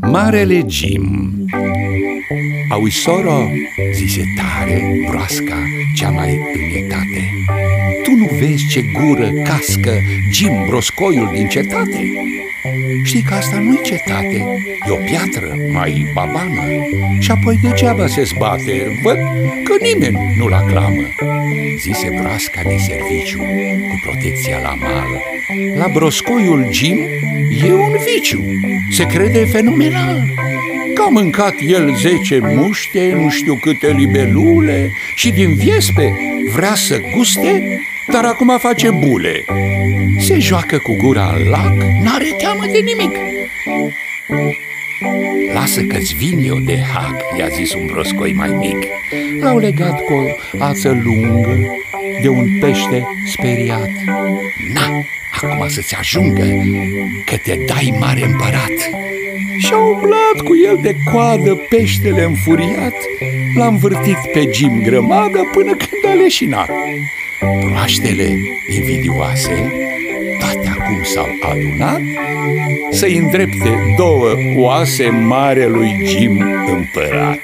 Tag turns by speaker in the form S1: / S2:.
S1: Marele Jim. Auzi, soro, zise tare broasca cea mai înghetate Tu nu vezi ce gură cască Jim broscoiul din cetate? Știi că asta nu-i cetate, e o piatră mai babană. Și apoi degeaba se zbate, văd că nimeni nu-l aclamă Zise broasca de serviciu cu protecția la mal. La broscoiul Jim e un viciu, se crede fenomenal. Că a mâncat el zece muște, nu știu câte libelule Și din viespe vrea să guste, dar acum face bule. Se joacă cu gura în lac, n-are teamă de nimic. Lasă că-ți vin eu de hac, i-a zis un broscoi mai mic. L-au legat cu o ață lungă de un pește speriat. Na, acum să-ți ajungă că te dai mare împărat. Și-a umblat cu el de coadă peștele înfuriat L-a învârtit pe Jim grămadă până când a leșinat. Proaștele invidioase, toate acum s-au adunat Să-i îndrepte două oase marelui Jim împărat